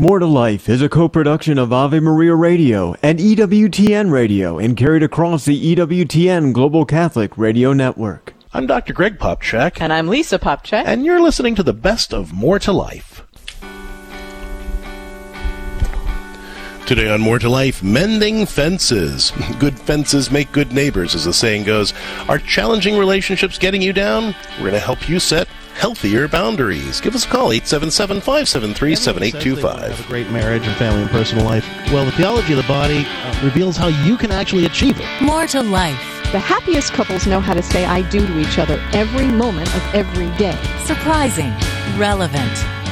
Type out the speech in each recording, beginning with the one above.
More to Life is a co-production of Ave Maria Radio and EWTN Radio and carried across the EWTN Global Catholic Radio Network. I'm Dr. Greg Popcak, And I'm Lisa Popcak. and you're listening to the best of More to Life. Today on More to Life, mending fences. Good fences make good neighbors, as the saying goes. Are challenging relationships getting you down? We're going to help you set healthier boundaries. Give us a call, 877 573 Says they want to have a great marriage and family and personal life. Well, the theology of the body uh, reveals how you can actually achieve it. More to life. The happiest couples know how to say I do to each other every moment of every day. Surprising. Relevant.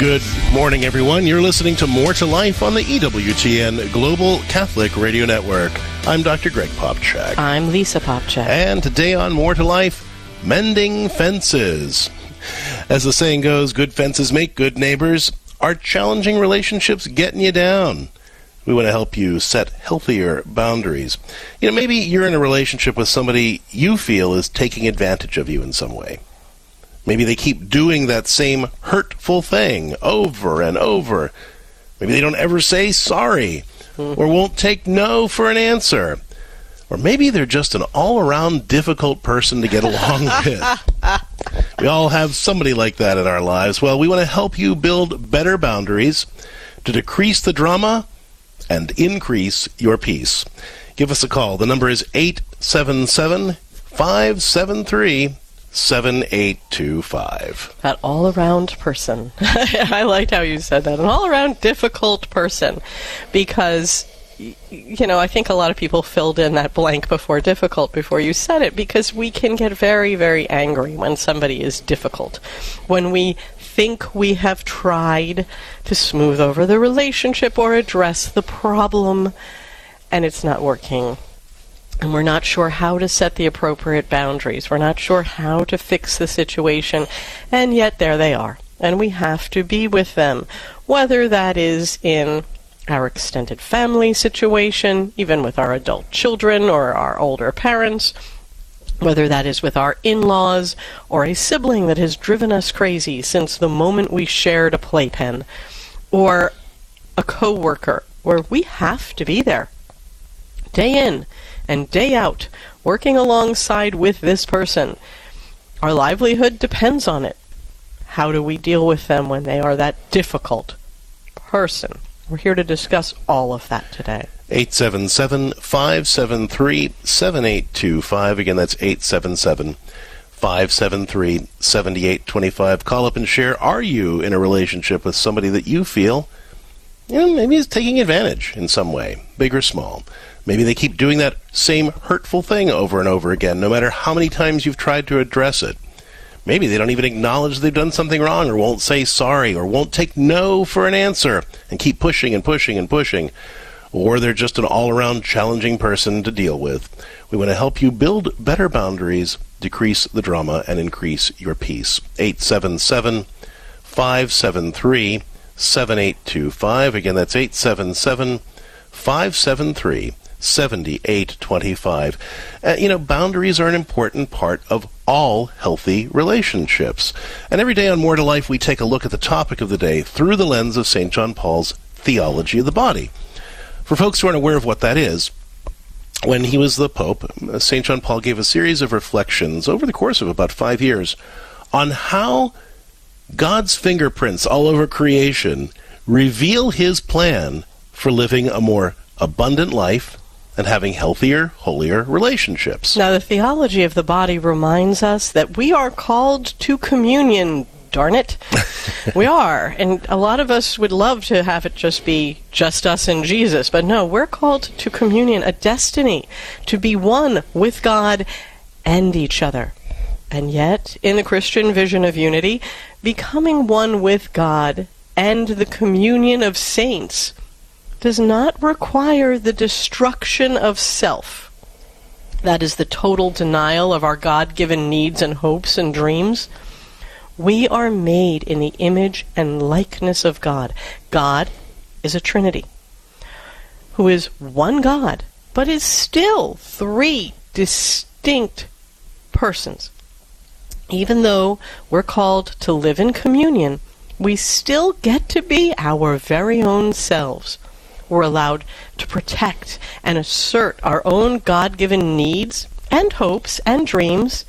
Good morning, everyone. You're listening to More to Life on the EWTN Global Catholic Radio Network. I'm Dr. Greg Popcak. I'm Lisa Popcak. And today on More to Life, mending fences. As the saying goes, good fences make good neighbors. Are challenging relationships getting you down? We want to help you set healthier boundaries. You know, maybe you're in a relationship with somebody you feel is taking advantage of you in some way. Maybe they keep doing that same hurtful thing over and over. Maybe they don't ever say sorry or won't take no for an answer. Or maybe they're just an all around difficult person to get along with. We all have somebody like that in our lives. Well, we want to help you build better boundaries to decrease the drama and increase your peace. Give us a call. The number is 877 573 7825. that all around person. I liked how you said that. An all around difficult person. Because, you know, I think a lot of people filled in that blank before difficult before you said it because we can get very, very angry when somebody is difficult. When we think we have tried to smooth over the relationship or address the problem and it's not working and we're not sure how to set the appropriate boundaries. We're not sure how to fix the situation, and yet there they are. And we have to be with them, whether that is in our extended family situation, even with our adult children or our older parents, whether that is with our in laws or a sibling that has driven us crazy since the moment we shared a playpen, or a coworker where we have to be there day in and day out, working alongside with this person. Our livelihood depends on it. How do we deal with them when they are that difficult person? We're here to discuss all of that today. 877 573 7825. Again, that's 877 573 7825. Call up and share. Are you in a relationship with somebody that you feel you know, maybe is taking advantage in some way, big or small? Maybe they keep doing that same hurtful thing over and over again, no matter how many times you've tried to address it. Maybe they don't even acknowledge they've done something wrong or won't say sorry or won't take no for an answer and keep pushing and pushing and pushing. Or they're just an all around challenging person to deal with. We want to help you build better boundaries, decrease the drama, and increase your peace. 877 573 7825. Again, that's 877 573 7825. Uh, you know, boundaries are an important part of all healthy relationships. And every day on More to Life, we take a look at the topic of the day through the lens of St. John Paul's theology of the body. For folks who aren't aware of what that is, when he was the Pope, St. John Paul gave a series of reflections over the course of about five years on how God's fingerprints all over creation reveal his plan for living a more abundant life and having healthier, holier relationships. Now, the theology of the body reminds us that we are called to communion. Darn it. we are. And a lot of us would love to have it just be just us and Jesus. But no, we're called to communion, a destiny to be one with God and each other. And yet, in the Christian vision of unity, becoming one with God and the communion of saints does not require the destruction of self. That is the total denial of our God given needs and hopes and dreams. We are made in the image and likeness of God. God is a Trinity, who is one God, but is still three distinct persons. Even though we're called to live in communion, we still get to be our very own selves. We're allowed to protect and assert our own God given needs and hopes and dreams,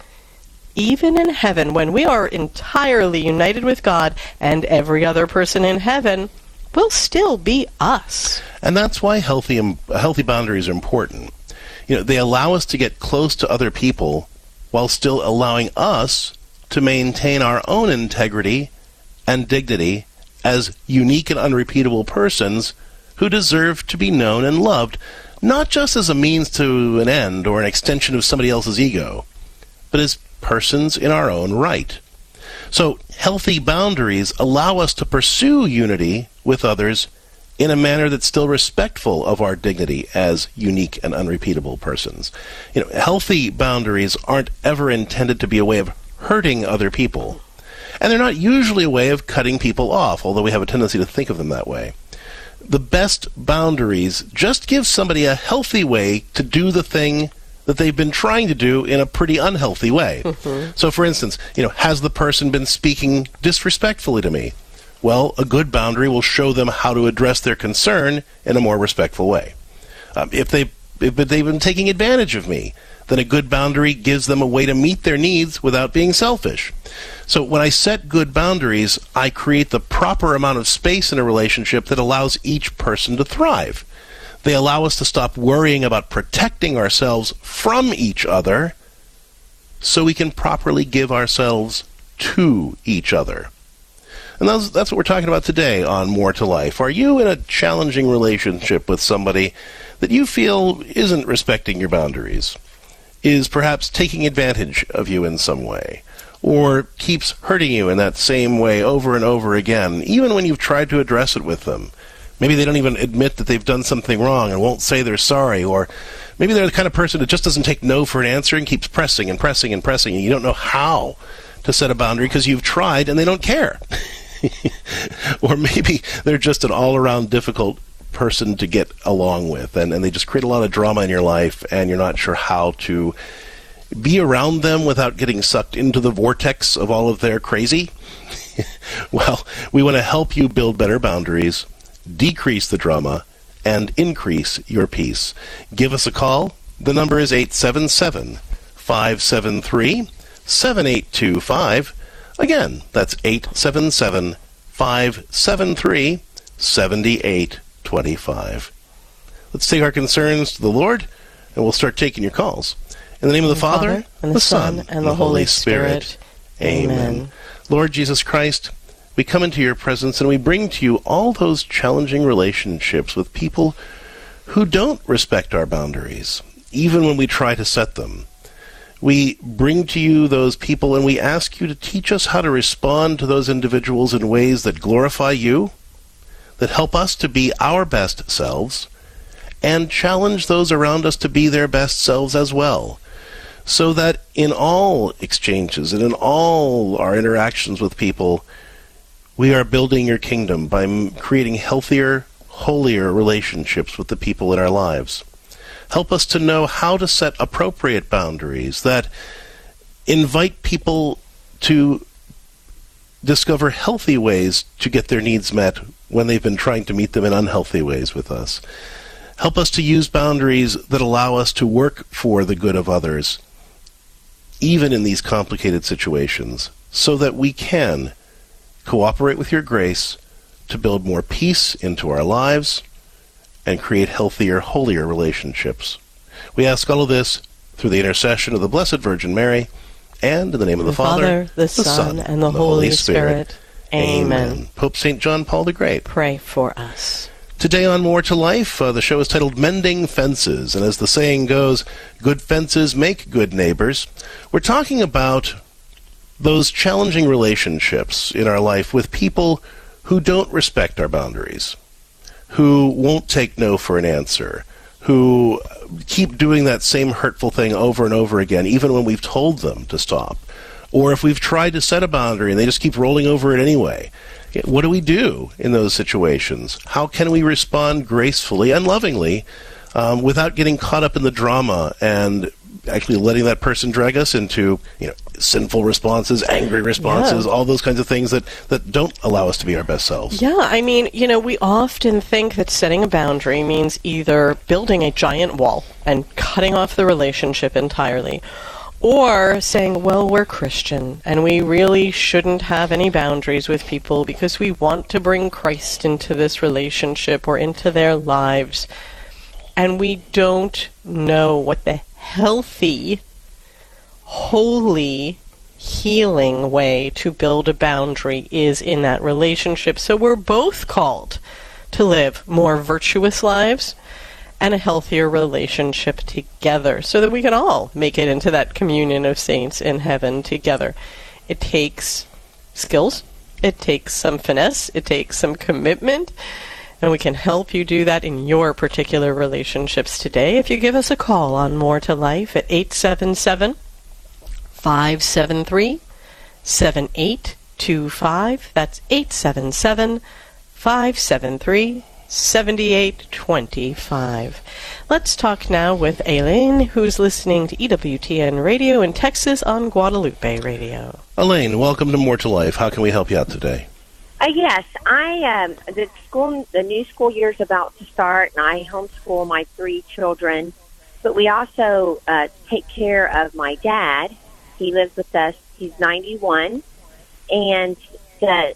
even in heaven when we are entirely united with God and every other person in heaven will still be us. And that's why healthy healthy boundaries are important. You know, they allow us to get close to other people while still allowing us to maintain our own integrity and dignity as unique and unrepeatable persons who deserve to be known and loved, not just as a means to an end or an extension of somebody else's ego, but as persons in our own right. So, healthy boundaries allow us to pursue unity with others in a manner that's still respectful of our dignity as unique and unrepeatable persons. You know, healthy boundaries aren't ever intended to be a way of hurting other people. And they're not usually a way of cutting people off, although we have a tendency to think of them that way the best boundaries just give somebody a healthy way to do the thing that they've been trying to do in a pretty unhealthy way. Mm-hmm. So, for instance, you know, has the person been speaking disrespectfully to me? Well, a good boundary will show them how to address their concern in a more respectful way. Um, if they if they've been taking advantage of me, then a good boundary gives them a way to meet their needs without being selfish. So when I set good boundaries, I create the proper amount of space in a relationship that allows each person to thrive. They allow us to stop worrying about protecting ourselves from each other so we can properly give ourselves to each other. And that's, that's what we're talking about today on More to Life. Are you in a challenging relationship with somebody that you feel isn't respecting your boundaries? is perhaps taking advantage of you in some way, or keeps hurting you in that same way over and over again, even when you've tried to address it with them. Maybe they don't even admit that they've done something wrong and won't say they're sorry, or maybe they're the kind of person that just doesn't take no for an answer and keeps pressing and pressing and pressing, and you don't know how to set a boundary because you've tried and they don't care. or maybe they're just an all around difficult person to get along with, and, and they just create a lot of drama in your life, and you're not sure how to be around them without getting sucked into the vortex of all of their crazy. well, we want to help you build better boundaries, decrease the drama, and increase your peace. Give us a call. The number is 877 573 7825. Again, that's 877 573 7825. 25. Let's take our concerns to the Lord, and we'll start taking your calls. In the name of the, the Father, Father, and the, Son, and, and the Holy Spirit. Spirit. Amen. Lord Jesus Christ, we come into your presence and we bring to you all those challenging relationships with people who don't respect our boundaries, even when we try to set them. We bring to you those people and we ask you to teach us how to respond to those individuals in ways that glorify you that help us to be our best selves and challenge those around us to be their best selves as well. So that in all exchanges and in all our interactions with people, we are building your kingdom by creating healthier, holier relationships with the people in our lives. Help us to know how to set appropriate boundaries that invite people to discover healthy ways to get their needs met when they've been trying to meet them in unhealthy ways with us. Help us to use boundaries that allow us to work for the good of others, even in these complicated situations, so that we can cooperate with your grace to build more peace into our lives and create healthier, holier relationships. We ask all of this through the intercession of the Blessed Virgin Mary and in the name of the, the Father, Father, the, the Son, Son, and the, and the Holy, Holy Spirit. Spirit. Amen. Amen. Pope St. John Paul the Great. Pray for us. Today on More to Life, uh, the show is titled Mending Fences, and as the saying goes, good fences make good neighbors. We're talking about those challenging relationships in our life with people who don't respect our boundaries, who won't take no for an answer, who keep doing that same hurtful thing over and over again, even when we've told them to stop. Or if we've tried to set a boundary and they just keep rolling over it anyway. What do we do in those situations? How can we respond gracefully and lovingly um, without getting caught up in the drama and actually letting that person drag us into you know sinful responses, angry responses, yeah. all those kinds of things that that don't allow us to be our best selves. Yeah, I mean, you know, we often think that setting a boundary means either building a giant wall and cutting off the relationship entirely or saying, well, we're Christian and we really shouldn't have any boundaries with people because we want to bring Christ into this relationship or into their lives. And we don't know what the healthy, holy, healing way to build a boundary is in that relationship. So we're both called to live more virtuous lives and a healthier relationship together so that we can all make it into that communion of saints in heaven together. It takes skills, it takes some finesse, it takes some commitment, and we can help you do that in your particular relationships today if you give us a call on More to Life at 877 573 7825. That's 877 573 7825. Let's talk now with Elaine, who's listening to EWTN Radio in Texas on Guadalupe Radio. Elaine, welcome to More to Life. How can we help you out today? Uh, yes, I um, the school the new school year is about to start, and I homeschool my three children. But we also uh, take care of my dad. He lives with us. He's ninety one, and the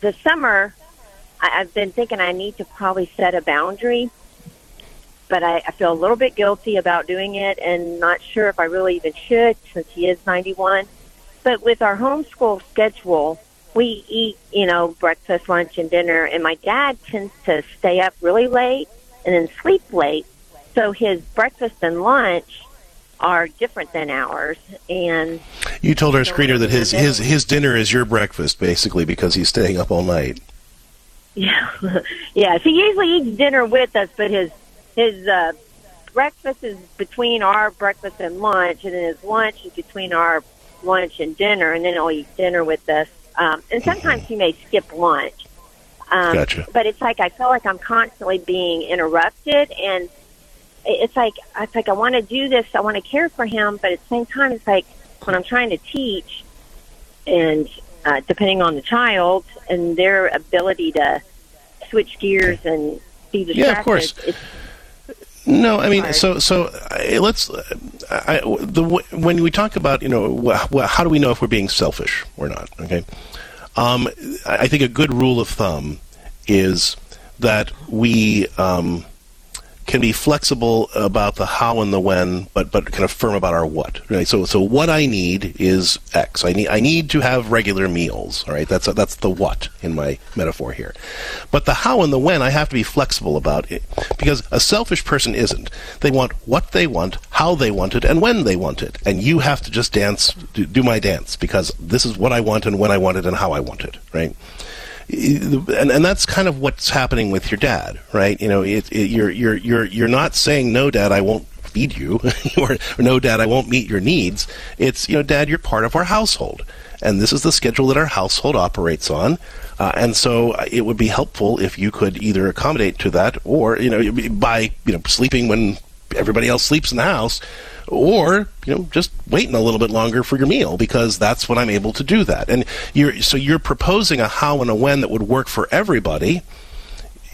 the summer I, I've been thinking I need to probably set a boundary, but I, I feel a little bit guilty about doing it and not sure if I really even should since he is 91. But with our homeschool schedule, we eat, you know, breakfast, lunch, and dinner, and my dad tends to stay up really late and then sleep late. So his breakfast and lunch are different than ours. And you told our screener that his his his dinner is your breakfast, basically, because he's staying up all night. Yeah, yes. He usually eats dinner with us, but his his uh, breakfast is between our breakfast and lunch, and then his lunch is between our lunch and dinner, and then he'll eat dinner with us. Um, and sometimes he may skip lunch. Um, gotcha. But it's like I feel like I'm constantly being interrupted, and it's like it's like I want to do this, I want to care for him, but at the same time, it's like when I'm trying to teach, and uh, depending on the child and their ability to switch gears and be distracted. Yeah, of course. no, I mean, hard. so so let's. I, the when we talk about you know wh- how do we know if we're being selfish or not? Okay, um, I think a good rule of thumb is that we um, can be flexible about the how and the when, but but kind of firm about our what. Right? So so what I need is X. I need I need to have regular meals. All right, that's that's the what in my metaphor here. But the how and the when, I have to be flexible about it because a selfish person isn't. They want what they want, how they want it, and when they want it, and you have to just dance, do my dance because this is what I want and when I want it and how I want it. Right and and that's kind of what's happening with your dad, right? You know, it, it, you're you're you're you're not saying no, dad, I won't feed you, or, no, dad, I won't meet your needs. It's you know, dad, you're part of our household, and this is the schedule that our household operates on. Uh, and so uh, it would be helpful if you could either accommodate to that, or you know, by you know sleeping when everybody else sleeps in the house, or you know just waiting a little bit longer for your meal because that's when I'm able to do that. And you're so you're proposing a how and a when that would work for everybody.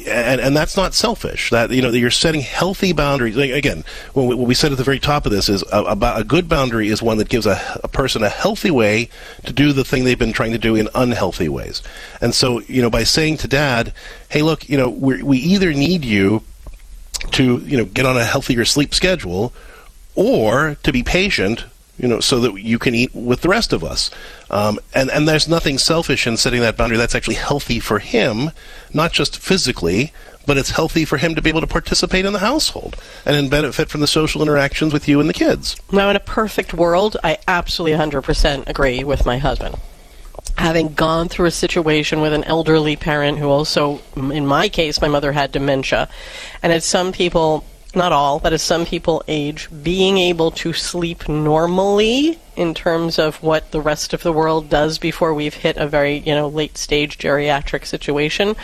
And, and that's not selfish. That you know that you're setting healthy boundaries. Again, what we said at the very top of this is a, about a good boundary is one that gives a, a person a healthy way to do the thing they've been trying to do in unhealthy ways. And so you know by saying to dad, "Hey, look, you know we we either need you to you know get on a healthier sleep schedule, or to be patient, you know, so that you can eat with the rest of us. Um, and and there's nothing selfish in setting that boundary. That's actually healthy for him, not just physically, but it's healthy for him to be able to participate in the household and benefit from the social interactions with you and the kids. Now, in a perfect world, I absolutely 100% agree with my husband. having gone through a situation with an elderly parent who also, in my case, my mother had dementia. And as some people, not all, but as some people age, being able to sleep normally in terms of what the rest of the world does before we've hit a very, you know, late stage geriatric situation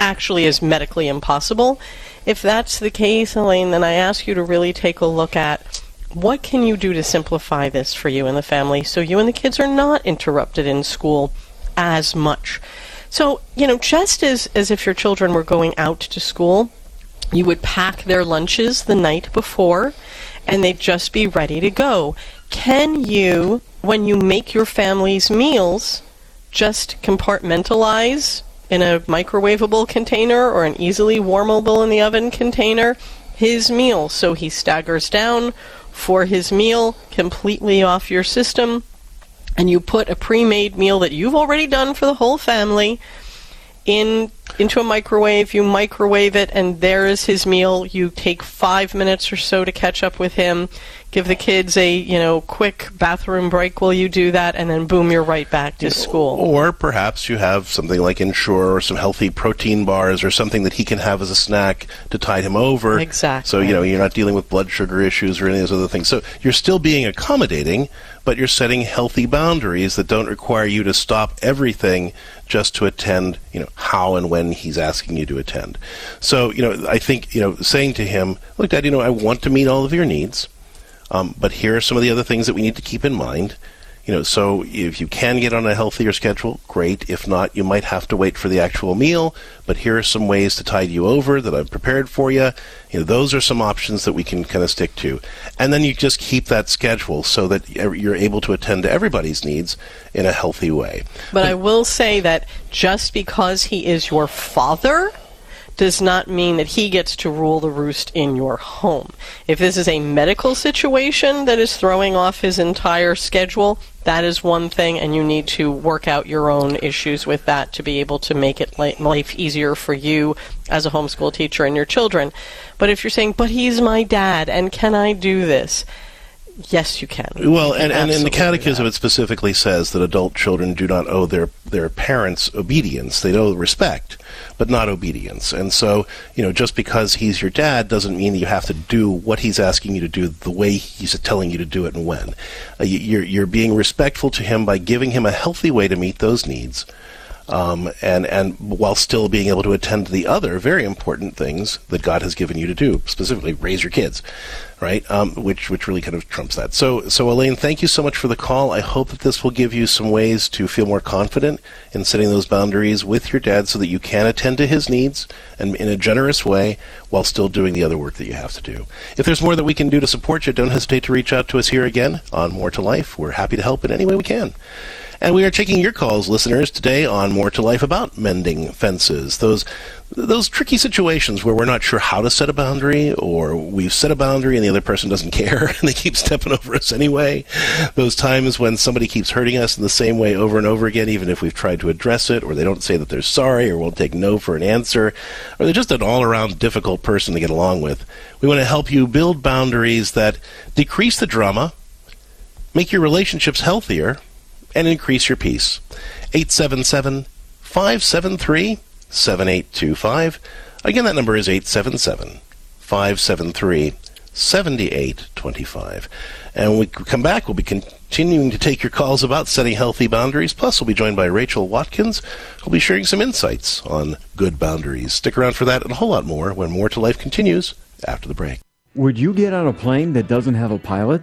actually is medically impossible. If that's the case, Elaine, then I ask you to really take a look at what can you do to simplify this for you and the family so you and the kids are not interrupted in school as much? So, you know, just as, as if your children were going out to school, you would pack their lunches the night before and they'd just be ready to go. Can you, when you make your family's meals, just compartmentalize in a microwavable container or an easily warmable in the oven container his meal so he staggers down for his meal completely off your system and you put a pre-made meal that you've already done for the whole family in into a microwave you microwave it and there is his meal you take 5 minutes or so to catch up with him give the kids a you know quick bathroom break while you do that and then boom you're right back to school Or perhaps you have something like Ensure or some healthy protein bars or something that he can have as a snack to tide him over. Exactly. So, you know, you're not dealing with blood sugar issues or any of those other things. So you're still being accommodating, but you're setting healthy boundaries that don't require you to stop everything just to attend, you know, how and when he's asking you to attend. So, you know, I think, you know, saying to him, look, Dad, you know, I want to meet all of your needs. Um, but here are some of the other things that we need to keep in mind. You know, so if you can get on a healthier schedule, great. If not, you might have to wait for the actual meal. But here are some ways to tide you over that I've prepared for you. You know, those are some options that we can kind of stick to. And then you just keep that schedule so that you're able to attend to everybody's needs in a healthy way. But I will say that just because he is your father does not mean that he gets to rule the roost in your home. If this is a medical situation that is throwing off his entire schedule, that is one thing, and you need to work out your own issues with that to be able to make it life easier for you as a homeschool teacher and your children. But if you're saying, but he's my dad, and can I do this? Yes, you can. Well, You can and, and in the Catechism, it specifically says that adult children do not owe their, their parents obedience. They owe respect, but not obedience. And so, you know, just because he's your dad doesn't mean that you have to do what he's asking you to do the way he's telling you to do it and when. Uh, you're, you're being respectful to him by giving him a healthy way to meet those needs. Um, and and while still being able to attend to the other very important things that God has given you to do, specifically raise your kids, right? Um, which which really kind of trumps that. So so Elaine, thank you so much for the call. I hope that this will give you some ways to feel more confident in setting those boundaries with your dad, so that you can attend to his needs and in a generous way while still doing the other work that you have to do. If there's more that we can do to support you, don't hesitate to reach out to us here again on More to Life. We're happy to help in any way we can. And we are taking your calls, listeners, today on More to Life about mending fences. Those those tricky situations where we're not sure how to set a boundary, or we've set a boundary and the other person doesn't care and they keep stepping over us anyway. Those times when somebody keeps hurting us in the same way over and over again, even if we've tried to address it, or they don't say that they're sorry, or won't take no for an answer, or they're just an all around difficult person to get along with. We want to help you build boundaries that decrease the drama, make your relationships healthier, and increase your peace. 877 573 7825. Again, that number is 877 573 7825. And when we come back, we'll be continuing to take your calls about setting healthy boundaries. Plus, we'll be joined by Rachel Watkins, who'll be sharing some insights on good boundaries. Stick around for that and a whole lot more when More to Life continues after the break. Would you get on a plane that doesn't have a pilot?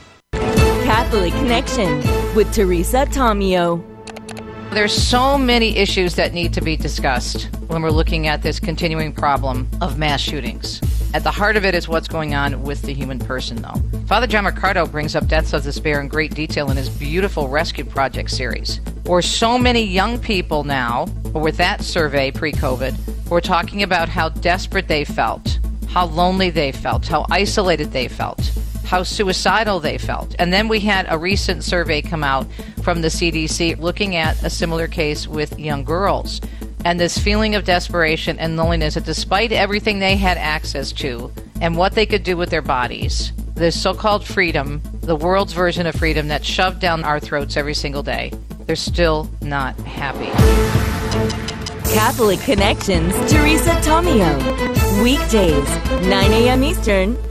Catholic Connection with Teresa Tomeo. There's so many issues that need to be discussed when we're looking at this continuing problem of mass shootings. At the heart of it is what's going on with the human person, though. Father John Riccardo brings up Deaths of Despair in great detail in his beautiful Rescue Project series. for so many young people now, or with that survey pre COVID, we're talking about how desperate they felt, how lonely they felt, how isolated they felt, how suicidal they felt. And then we had a recent survey come out from the CDC looking at a similar case with young girls. And this feeling of desperation and loneliness that despite everything they had access to and what they could do with their bodies, this so called freedom, the world's version of freedom that's shoved down our throats every single day, they're still not happy. Catholic Connections, Teresa Tomeo. Weekdays, 9 a.m. Eastern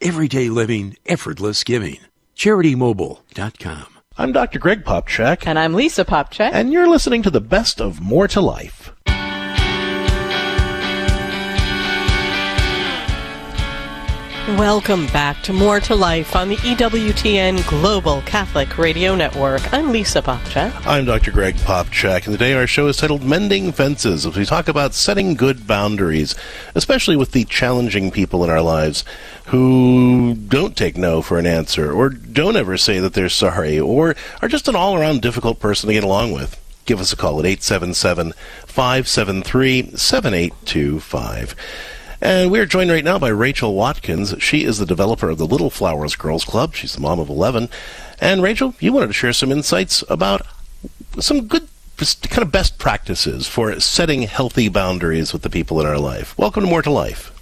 everyday living, effortless giving. CharityMobile.com. I'm Dr. Greg Popcak. And I'm Lisa Popcak. And you're listening to the best of More to Life. Welcome back to More to Life on the EWTN Global Catholic Radio Network. I'm Lisa Popcak. I'm Dr. Greg Popcak, and today our show is titled Mending Fences as we talk about setting good boundaries, especially with the challenging people in our lives who don't take no for an answer, or don't ever say that they're sorry, or are just an all around difficult person to get along with. Give us a call at 877 573 7825. And we're joined right now by Rachel Watkins. She is the developer of the Little Flowers Girls Club. She's the mom of 11. And Rachel, you wanted to share some insights about some good kind of best practices for setting healthy boundaries with the people in our life. Welcome to More to Life.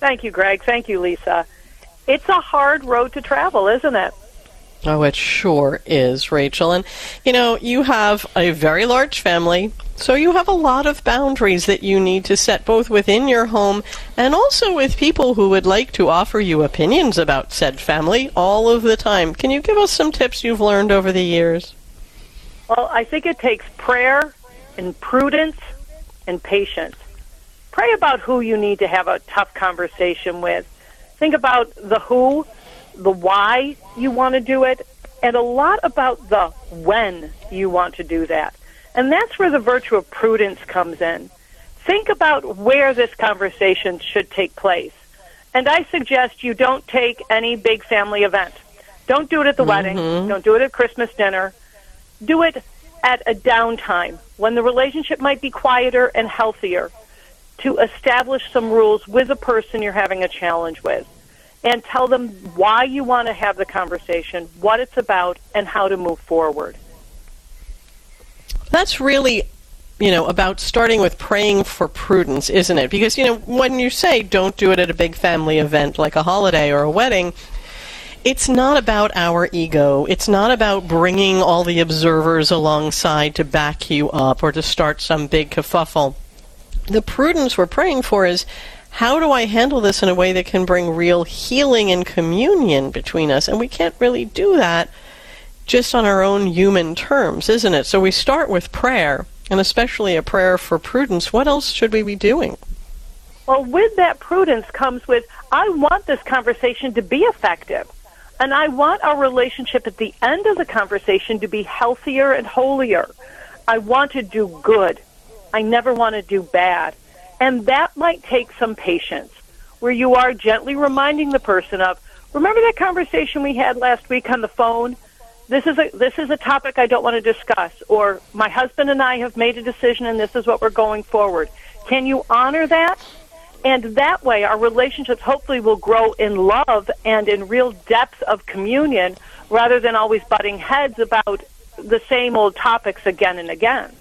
Thank you, Greg. Thank you, Lisa. It's a hard road to travel, isn't it? Oh, it sure is, Rachel. And, you know, you have a very large family, so you have a lot of boundaries that you need to set both within your home and also with people who would like to offer you opinions about said family all of the time. Can you give us some tips you've learned over the years? Well, I think it takes prayer and prudence and patience. Pray about who you need to have a tough conversation with. Think about the who, the why you want to do it, and a lot about the when you want to do that. And that's where the virtue of prudence comes in. Think about where this conversation should take place. And I suggest you don't take any big family event. Don't do it at the mm-hmm. wedding. Don't do it at Christmas dinner. Do it at a downtime when the relationship might be quieter and healthier to establish some rules with a person you're having a challenge with and tell them why you want to have the conversation, what it's about, and how to move forward. That's really you know, about starting with praying for prudence, isn't it? Because, you know, when you say don't do it at a big family event like a holiday or a wedding, it's not about our ego. It's not about bringing all the observers alongside to back you up or to start some big kerfuffle. The prudence we're praying for is how do I handle this in a way that can bring real healing and communion between us? And we can't really do that just on our own human terms, isn't it? So we start with prayer, and especially a prayer for prudence. What else should we be doing? Well, with that prudence comes with I want this conversation to be effective. And I want our relationship at the end of the conversation to be healthier and holier. I want to do good. I never want to do bad. And that might take some patience, where you are gently reminding the person of, remember that conversation we had last week on the phone? This is a this is a topic I don't want to discuss, or my husband and I have made a decision, and this is what we're going forward. Can you honor that? And that way, our relationships hopefully will grow in love and in real depth of communion, rather than always butting heads about the same old topics again and again.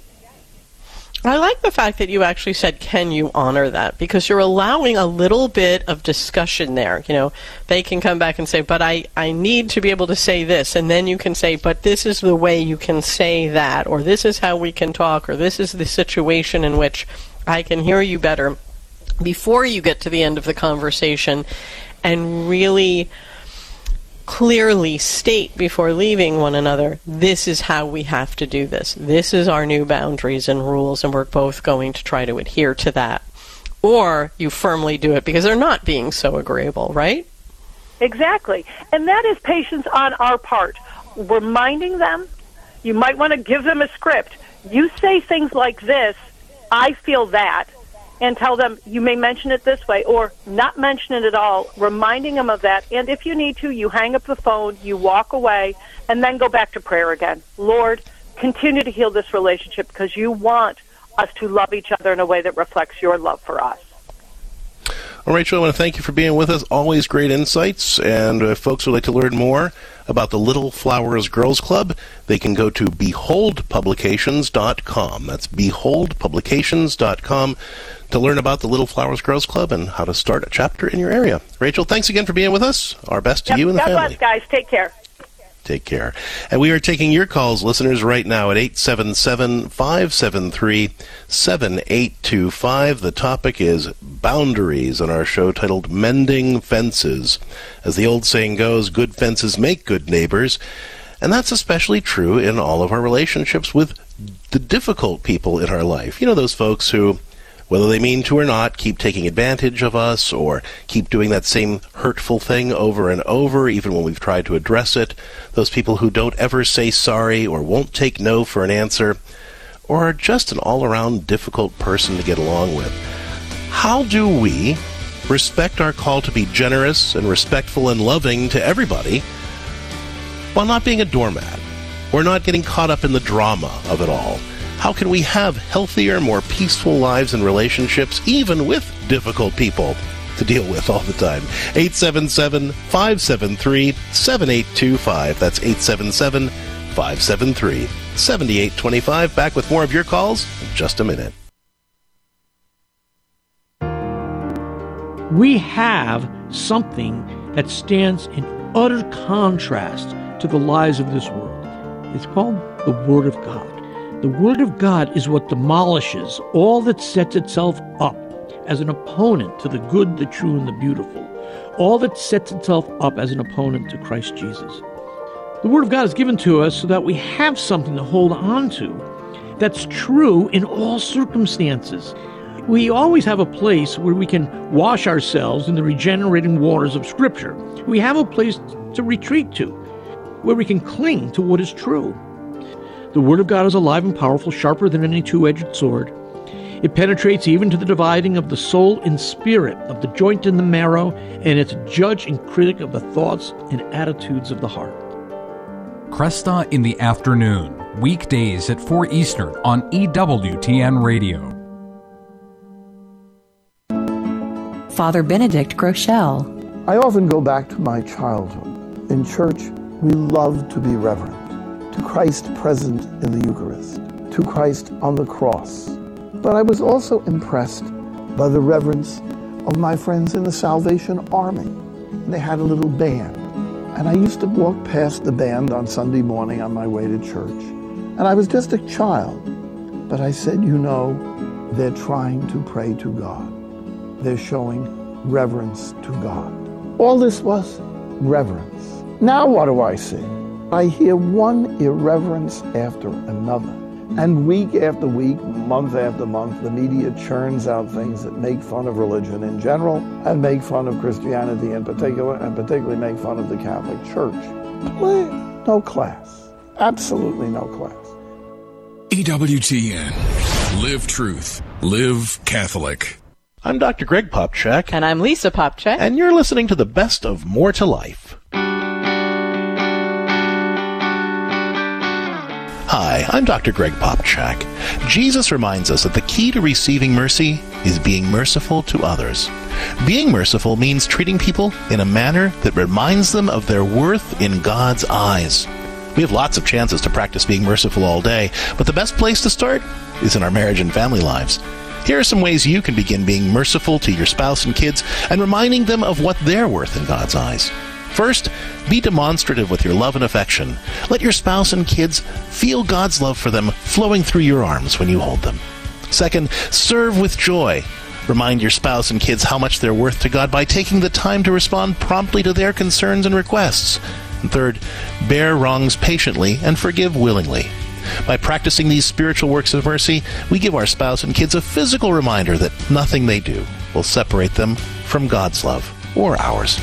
I like the fact that you actually said, "Can you honor that?" Because you're allowing a little bit of discussion there. You know, they can come back and say, "But I, I need to be able to say this," and then you can say, "But this is the way you can say that," or "This is how we can talk," or "This is the situation in which I can hear you better." Before you get to the end of the conversation, and really clearly state before leaving one another, this is how we have to do this. This is our new boundaries and rules, and we're both going to try to adhere to that. Or you firmly do it because they're not being so agreeable, right? Exactly. And that is patience on our part. Reminding them, you might want to give them a script. You say things like this, I feel that, and tell them you may mention it this way or not mention it at all, reminding them of that. And if you need to, you hang up the phone, you walk away, and then go back to prayer again. Lord, continue to heal this relationship because you want us to love each other in a way that reflects your love for us. Well, Rachel, I want to thank you for being with us. Always great insights. And if folks would like to learn more about the Little Flowers Girls Club, they can go to beholdpublications.com. That's beholdpublications.com to learn about the Little Flowers Girls Club and how to start a chapter in your area. Rachel, thanks again for being with us. Our best to yep, you and the God family. God bless, guys. Take care. Take care. And we are taking your calls, listeners, right now at 877 573 7825. The topic is boundaries on our show titled Mending Fences. As the old saying goes, good fences make good neighbors. And that's especially true in all of our relationships with the difficult people in our life. You know, those folks who whether they mean to or not, keep taking advantage of us or keep doing that same hurtful thing over and over, even when we've tried to address it. Those people who don't ever say sorry or won't take no for an answer, or are just an all around difficult person to get along with. How do we respect our call to be generous and respectful and loving to everybody while not being a doormat or not getting caught up in the drama of it all? How can we have healthier, more peaceful lives and relationships, even with difficult people to deal with all the time? 877 573 7825. That's 877 573 7825. Back with more of your calls in just a minute. We have something that stands in utter contrast to the lies of this world. It's called the Word of God. The Word of God is what demolishes all that sets itself up as an opponent to the good, the true, and the beautiful, all that sets itself up as an opponent to Christ Jesus. The Word of God is given to us so that we have something to hold on to that's true in all circumstances. We always have a place where we can wash ourselves in the regenerating waters of Scripture. We have a place to retreat to, where we can cling to what is true. The Word of God is alive and powerful, sharper than any two edged sword. It penetrates even to the dividing of the soul and spirit, of the joint and the marrow, and it's judge and critic of the thoughts and attitudes of the heart. Kresta in the afternoon, weekdays at 4 Eastern on EWTN Radio. Father Benedict Groeschel. I often go back to my childhood. In church, we love to be reverent to Christ present in the Eucharist, to Christ on the cross. But I was also impressed by the reverence of my friends in the Salvation Army. They had a little band. And I used to walk past the band on Sunday morning on my way to church. And I was just a child. But I said, you know, they're trying to pray to God. They're showing reverence to God. All this was reverence. Now what do I see? I hear one irreverence after another. And week after week, month after month, the media churns out things that make fun of religion in general and make fun of Christianity in particular, and particularly make fun of the Catholic Church. No class. Absolutely no class. EWTN. Live truth. Live Catholic. I'm Dr. Greg Popcak. And I'm Lisa Popcak. And you're listening to the best of More to Life. Hi, I'm Dr. Greg Popcak. Jesus reminds us that the key to receiving mercy is being merciful to others. Being merciful means treating people in a manner that reminds them of their worth in God's eyes. We have lots of chances to practice being merciful all day, but the best place to start is in our marriage and family lives. Here are some ways you can begin being merciful to your spouse and kids and reminding them of what they're worth in God's eyes. First, be demonstrative with your love and affection. Let your spouse and kids feel God's love for them flowing through your arms when you hold them. Second, serve with joy. Remind your spouse and kids how much they're worth to God by taking the time to respond promptly to their concerns and requests. And third, bear wrongs patiently and forgive willingly. By practicing these spiritual works of mercy, we give our spouse and kids a physical reminder that nothing they do will separate them from God's love or ours.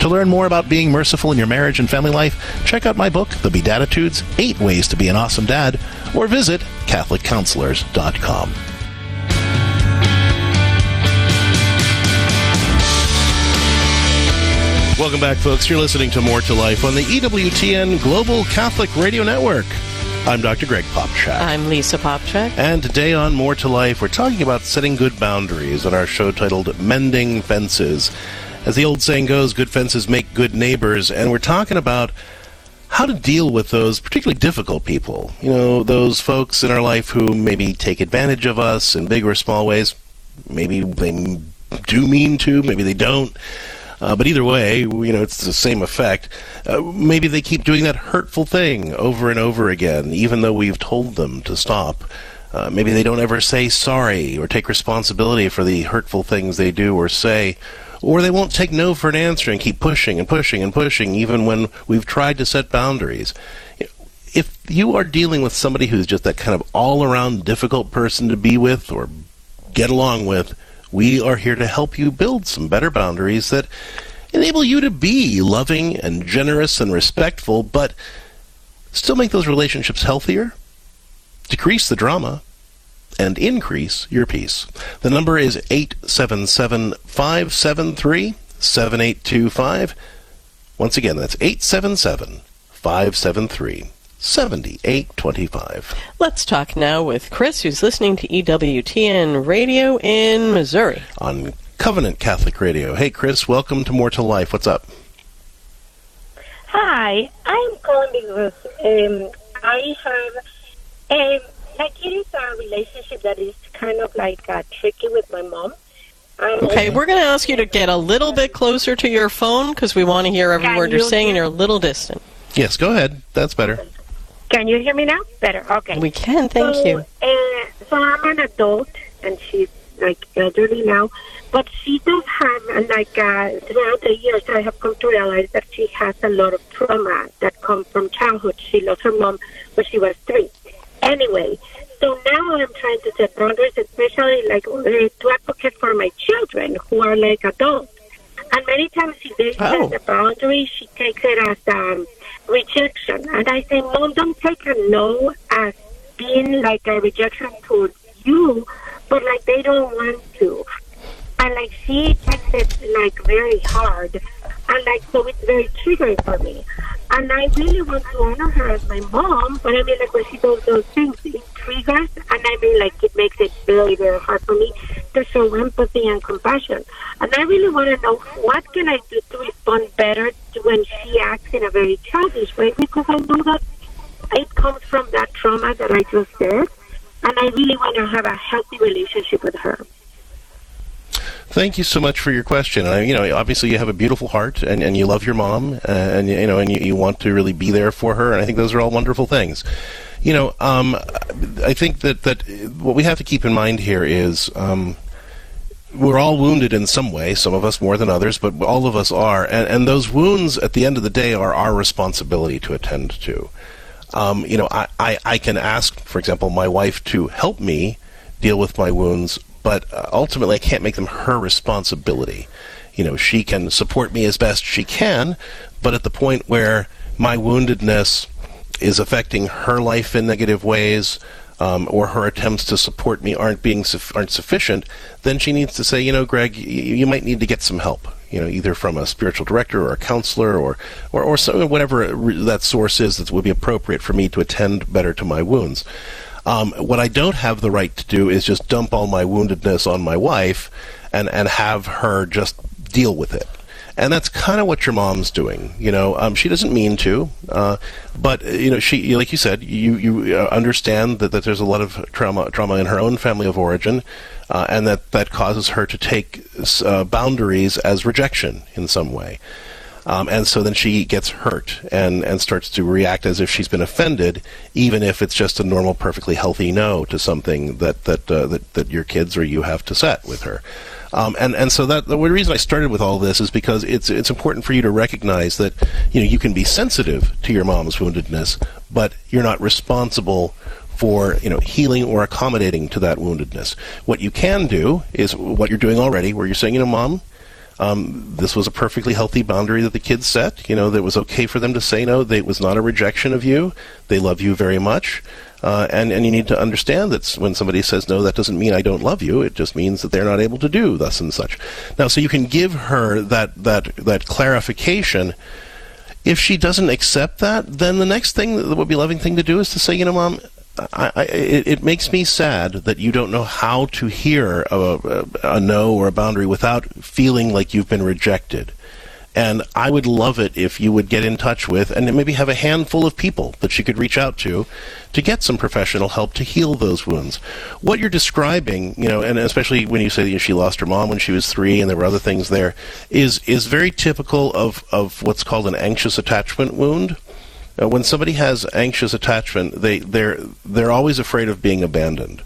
To learn more about being merciful in your marriage and family life, check out my book, The Beatitudes 8 Ways to Be an Awesome Dad, or visit CatholicCounselors.com. Welcome back, folks. You're listening to More to Life on the EWTN Global Catholic Radio Network. I'm Dr. Greg Popcak. I'm Lisa Popcak. And today on More to Life, we're talking about setting good boundaries on our show titled Mending Fences. As the old saying goes, good fences make good neighbors, and we're talking about how to deal with those particularly difficult people. You know, those folks in our life who maybe take advantage of us in big or small ways. Maybe they do mean to, maybe they don't. Uh, but either way, you know, it's the same effect. Uh, maybe they keep doing that hurtful thing over and over again, even though we've told them to stop. Uh, maybe they don't ever say sorry or take responsibility for the hurtful things they do or say. Or they won't take no for an answer and keep pushing and pushing and pushing, even when we've tried to set boundaries. If you are dealing with somebody who's just that kind of all around difficult person to be with or get along with, we are here to help you build some better boundaries that enable you to be loving and generous and respectful, but still make those relationships healthier, decrease the drama, and increase your peace. The number is 877 573 7825. Once again, that's 877 573 7825. Let's talk now with Chris, who's listening to EWTN Radio in Missouri. On Covenant Catholic Radio. Hey, Chris, welcome to More to Life. What's up? Hi, I'm calling because um, I have um, like it is a relationship that is kind of like uh, tricky with my mom. Um, Okay, we're going to ask you to get a little bit closer to your phone because we want to hear every word you're you saying and you're a little distant. Yes, go ahead. That's better. Can you hear me now? Better. Okay. We can, thank so, you. Uh, so I'm an adult, and she's like elderly now, but she does have like uh, throughout the years, I have come to realize that she has a lot of trauma that come from childhood. She lost her mom when she was three. Anyway, so now I'm trying to set boundaries, especially like uh, to advocate for my children who are like adults. And many times if they Oh. set a boundary, she takes it as um, rejection. And I say, Mom, don't take a no as being like a rejection towards you, but like they don't want to. And like she takes it like very hard. And like so it's very triggering for me. And I really want to honor her as my mom, but I mean like when she does those things it triggers and I mean like it makes it very, very hard for me to show empathy and compassion. And I really want to know what can I do to respond better to when she acts in a very childish way because I know that it comes from that trauma that I just said. And I really want to have a healthy relationship with her. Thank you so much for your question. You know, obviously you have a beautiful heart, and, and you love your mom, uh, and you know, and you, you want to really be there for her. And I think those are all wonderful things. You know, um, I think that that what we have to keep in mind here is um, we're all wounded in some way. Some of us more than others, but all of us are. And, and those wounds, at the end of the day, are our responsibility to attend to. Um, you know, I, I, I can ask, for example, my wife to help me deal with my wounds, but uh, ultimately I can't make them her responsibility. You know, she can support me as best she can, but at the point where my woundedness is affecting her life in negative ways, um, or her attempts to support me aren't being suf- aren't sufficient, then she needs to say, you know, Greg, y- you might need to get some help. You know, either from a spiritual director or a counselor or or, or whatever that source is that would be appropriate for me to attend better to my wounds. Um, what I don't have the right to do is just dump all my woundedness on my wife and, and have her just deal with it. And that's kind of what your mom's doing. You know, um, she doesn't mean to, uh, but uh, you know, she, like you said, you you uh, understand that, that there's a lot of trauma trauma in her own family of origin, uh, and that that causes her to take uh, boundaries as rejection in some way. Um, and so then she gets hurt and, and starts to react as if she's been offended, even if it's just a normal, perfectly healthy no to something that that uh, that, that your kids or you have to set with her. Um, and and so that the reason I started with all this is because it's it's important for you to recognize that you know you can be sensitive to your mom's woundedness, but you're not responsible for you know healing or accommodating to that woundedness. What you can do is what you're doing already, where you're saying, you know, mom, um, this was a perfectly healthy boundary that the kids set. You know, that was okay for them to say no. It was not a rejection of you. They love you very much. Uh, and, and you need to understand that when somebody says no, that doesn't mean I don't love you. It just means that they're not able to do thus and such. Now, so you can give her that, that, that clarification. If she doesn't accept that, then the next thing that would be loving thing to do is to say, you know, mom, I, I, it, it, makes me sad that you don't know how to hear a, a, a, no or a boundary without feeling like you've been rejected. And I would love it if you would get in touch with and maybe have a handful of people that she could reach out to to get some professional help to heal those wounds. What you're describing, you know, and especially when you say that she lost her mom when she was three and there were other things there, is is very typical of, of what's called an anxious attachment wound. Uh, when somebody has anxious attachment, they they're they're always afraid of being abandoned.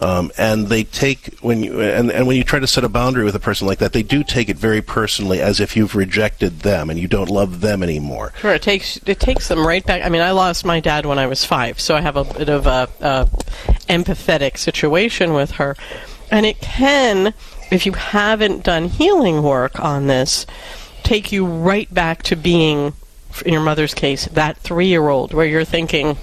Um, and they take when you and, and when you try to set a boundary with a person like that, they do take it very personally, as if you've rejected them and you don't love them anymore. Sure, it takes it takes them right back. I mean, I lost my dad when I was five, so I have a bit of a, a empathetic situation with her, and it can, if you haven't done healing work on this, take you right back to being, in your mother's case, that three-year-old where you're thinking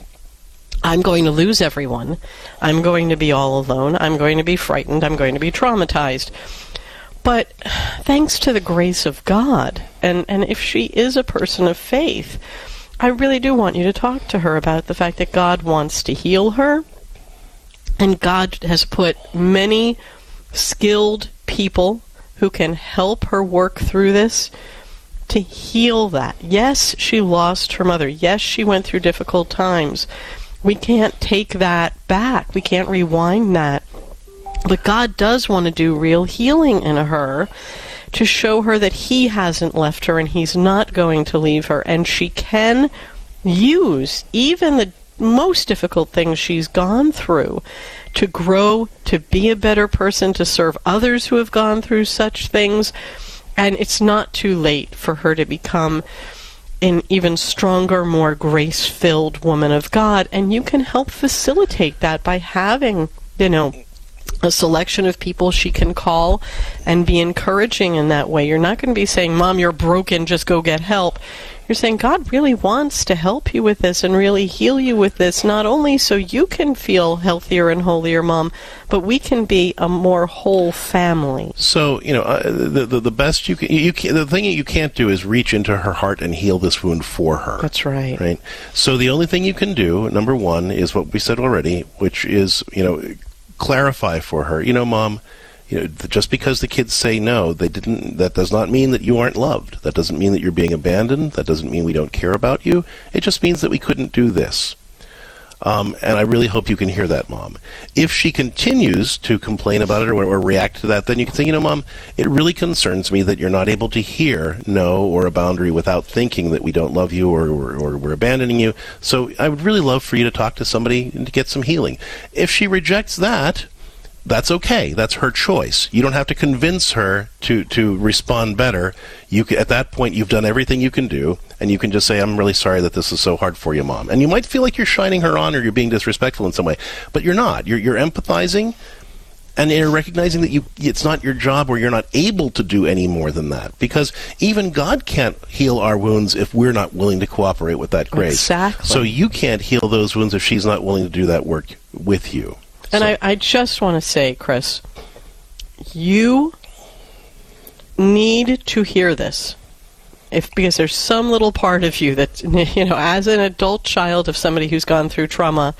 I'm going to lose everyone. I'm going to be all alone. I'm going to be frightened. I'm going to be traumatized. But thanks to the grace of God, and, and if she is a person of faith, I really do want you to talk to her about the fact that God wants to heal her. And God has put many skilled people who can help her work through this to heal that. Yes, she lost her mother. Yes, she went through difficult times. We can't take that back. We can't rewind that. But God does want to do real healing in her to show her that He hasn't left her and He's not going to leave her. And she can use even the most difficult things she's gone through to grow, to be a better person, to serve others who have gone through such things. And it's not too late for her to become an even stronger, more grace filled woman of God. And you can help facilitate that by having, you know, a selection of people she can call and be encouraging in that way. You're not going to be saying, Mom, you're broken, just go get help. You're saying God really wants to help you with this and really heal you with this, not only so you can feel healthier and holier, Mom, but we can be a more whole family. So you know, uh, the, the, the best you can you can the thing that you can't do is reach into her heart and heal this wound for her. That's right. Right. So the only thing you can do, number one, is what we said already, which is you know clarify for her. You know, Mom you know, just because the kids say no, they didn't. That does not mean that you aren't loved. That doesn't mean that you're being abandoned. That doesn't mean we don't care about you. It just means that we couldn't do this. Um, and I really hope you can hear that, Mom. If she continues to complain about it or, or, react to that, then you can say, you know, Mom, it really concerns me that you're not able to hear no or a boundary without thinking that we don't love you or, or, or we're abandoning you. So I would really love for you to talk to somebody and to get some healing. If she rejects that, that's okay. That's her choice. You don't have to convince her to to respond better. You at that point you've done everything you can do, and you can just say, "I'm really sorry that this is so hard for you, mom." And you might feel like you're shining her on or you're being disrespectful in some way, but you're not. You're you're empathizing, and you're recognizing that you it's not your job or you're not able to do any more than that because even God can't heal our wounds if we're not willing to cooperate with that grace. Exactly. So you can't heal those wounds if she's not willing to do that work with you. And so. I, I just want to say, Chris, you need to hear this. If because there's some little part of you that you know, as an adult child of somebody who's gone through trauma,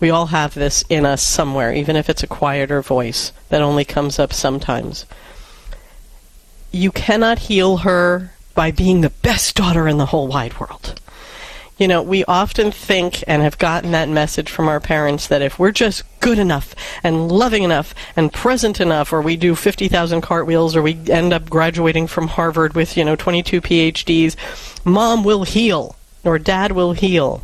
we all have this in us somewhere, even if it's a quieter voice that only comes up sometimes. You cannot heal her by being the best daughter in the whole wide world You know, we often think and have gotten that message from our parents that if we're just good enough and loving enough and present enough, or we do 50,000 cartwheels, or we end up graduating from Harvard with, you know, 22 PhDs, mom will heal or dad will heal.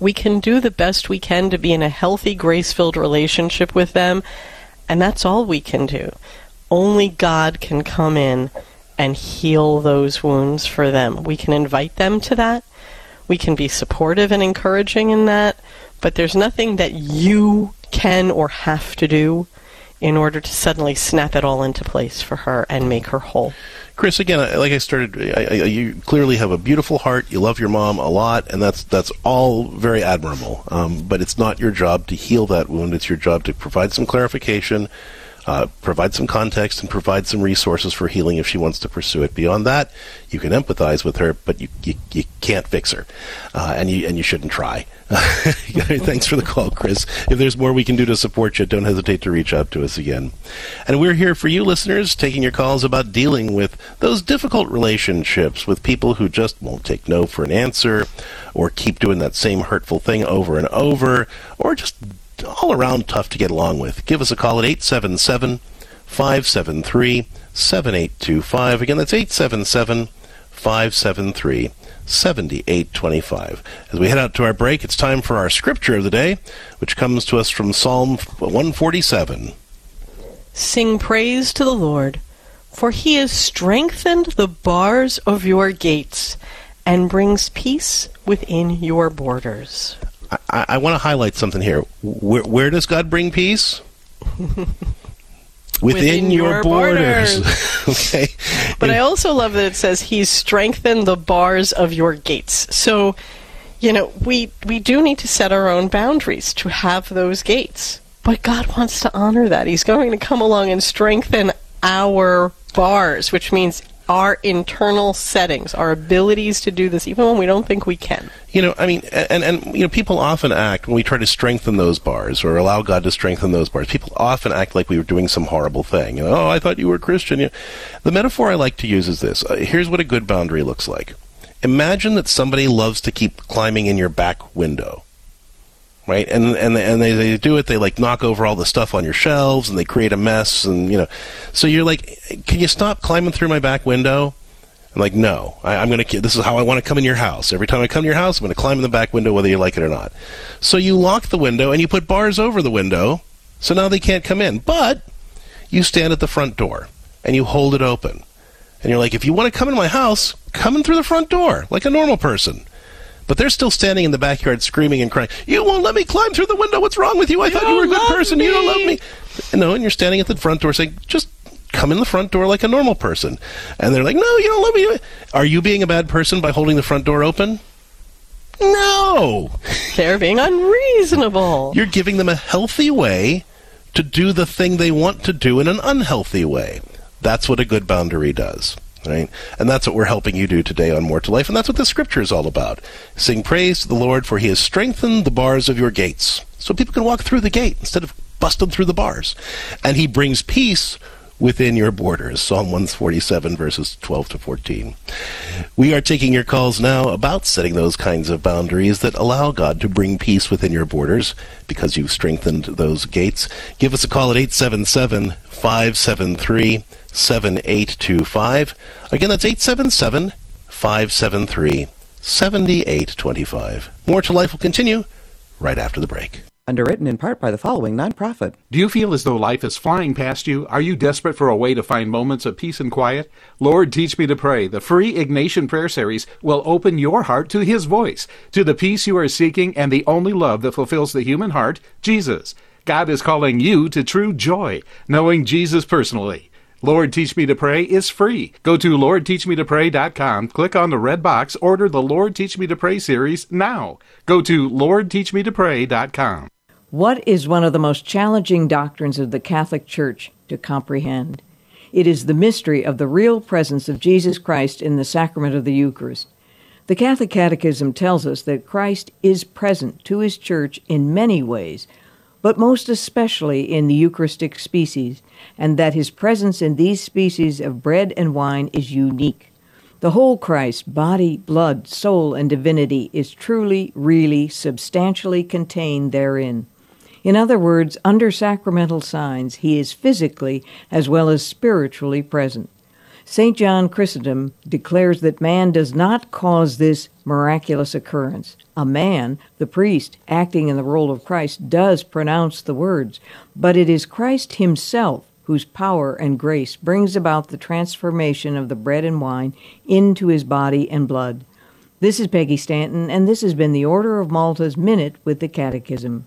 We can do the best we can to be in a healthy, grace filled relationship with them, and that's all we can do. Only God can come in and heal those wounds for them. We can invite them to that we can be supportive and encouraging in that, but there's nothing that you can or have to do in order to suddenly snap it all into place for her and make her whole. Chris, again, like I started, I, I, you clearly have a beautiful heart. You love your mom a lot, and that's that's all very admirable. Um, but it's not your job to heal that wound. It's your job to provide some clarification, uh, provide some context and provide some resources for healing if she wants to pursue it. Beyond that, you can empathize with her, but you you, you can't fix her, uh, and you and you shouldn't try. Thanks for the call, Chris. If there's more we can do to support you, don't hesitate to reach out to us again. And we're here for you, listeners, taking your calls about dealing with those difficult relationships with people who just won't take no for an answer, or keep doing that same hurtful thing over and over, or just all around tough to get along with. Give us a call at 877 573 7825. Again, that's 877 573 7825. As we head out to our break, it's time for our scripture of the day, which comes to us from Psalm 147. Sing praise to the Lord, for he has strengthened the bars of your gates and brings peace within your borders. I, I want to highlight something here. Where, where does God bring peace? Within, Within your, your borders. borders. okay. But I also love that it says he's strengthened the bars of your gates. So, you know, we we do need to set our own boundaries to have those gates. But God wants to honor that. He's going to come along and strengthen our bars, which means our internal settings, our abilities to do this, even when we don't think we can. You know, I mean, and, and, you know, people often act when we try to strengthen those bars or allow God to strengthen those bars. People often act like we were doing some horrible thing. You know, oh, I thought you were a Christian. You know, the metaphor I like to use is this. Uh, here's what a good boundary looks like. Imagine that somebody loves to keep climbing in your back window right? And and and they, they do it. They like knock over all the stuff on your shelves, and they create a mess. And you know, so you're like, can you stop climbing through my back window? I'm like, no, I, I'm gonna. This is how I want to come in your house. Every time I come to your house, I'm gonna climb in the back window, whether you like it or not. So you lock the window and you put bars over the window, so now they can't come in. But you stand at the front door and you hold it open. And you're like, if you want to come in my house, come in through the front door like a normal person. But they're still standing in the backyard screaming and crying, You won't let me climb through the window. What's wrong with you? I You thought you were a good person. You don't love me." me. No, and you're standing at the front door saying, Just come in the front door like a normal person. And they're like, No, you don't love me. Are you being a bad person by holding the front door open? No. They're being unreasonable. You're giving them a healthy way to do the thing they want to do in an unhealthy way. That's what a good boundary does. Right? And that's what we're helping you do today on More to Life, and that's what the scripture is all about. Sing praise to the Lord, for he has strengthened the bars of your gates. So people can walk through the gate instead of busting through the bars. And he brings peace within your borders. Psalm 147, verses 12 to 14. We are taking your calls now about setting those kinds of boundaries that allow God to bring peace within your borders because you've strengthened those gates. Give us a call at 877 573 7825. Again, that's 877 573 7825. More to Life will continue right after the break. Underwritten in part by the following nonprofit. Do you feel as though life is flying past you? Are you desperate for a way to find moments of peace and quiet? Lord, teach me to pray. The free Ignatian Prayer Series will open your heart to His voice, to the peace you are seeking, and the only love that fulfills the human heart, Jesus. God is calling you to true joy, knowing Jesus personally. Lord Teach Me to Pray is free. Go to LordTeachMeToPray.com, click on the red box, order the Lord Teach Me to Pray series now. Go to LordTeachMeToPray.com. What is one of the most challenging doctrines of the Catholic Church to comprehend? It is the mystery of the real presence of Jesus Christ in the sacrament of the Eucharist. The Catholic Catechism tells us that Christ is present to his church in many ways, but most especially in the Eucharistic species, and that his presence in these species of bread and wine is unique. The whole Christ, body, blood, soul, and divinity, is truly, really, substantially contained therein. In other words, under sacramental signs, he is physically as well as spiritually present. St. John Chrysostom declares that man does not cause this miraculous occurrence. A man, the priest, acting in the role of Christ, does pronounce the words, but it is Christ himself whose power and grace brings about the transformation of the bread and wine into his body and blood. This is Peggy Stanton, and this has been the Order of Malta's Minute with the Catechism.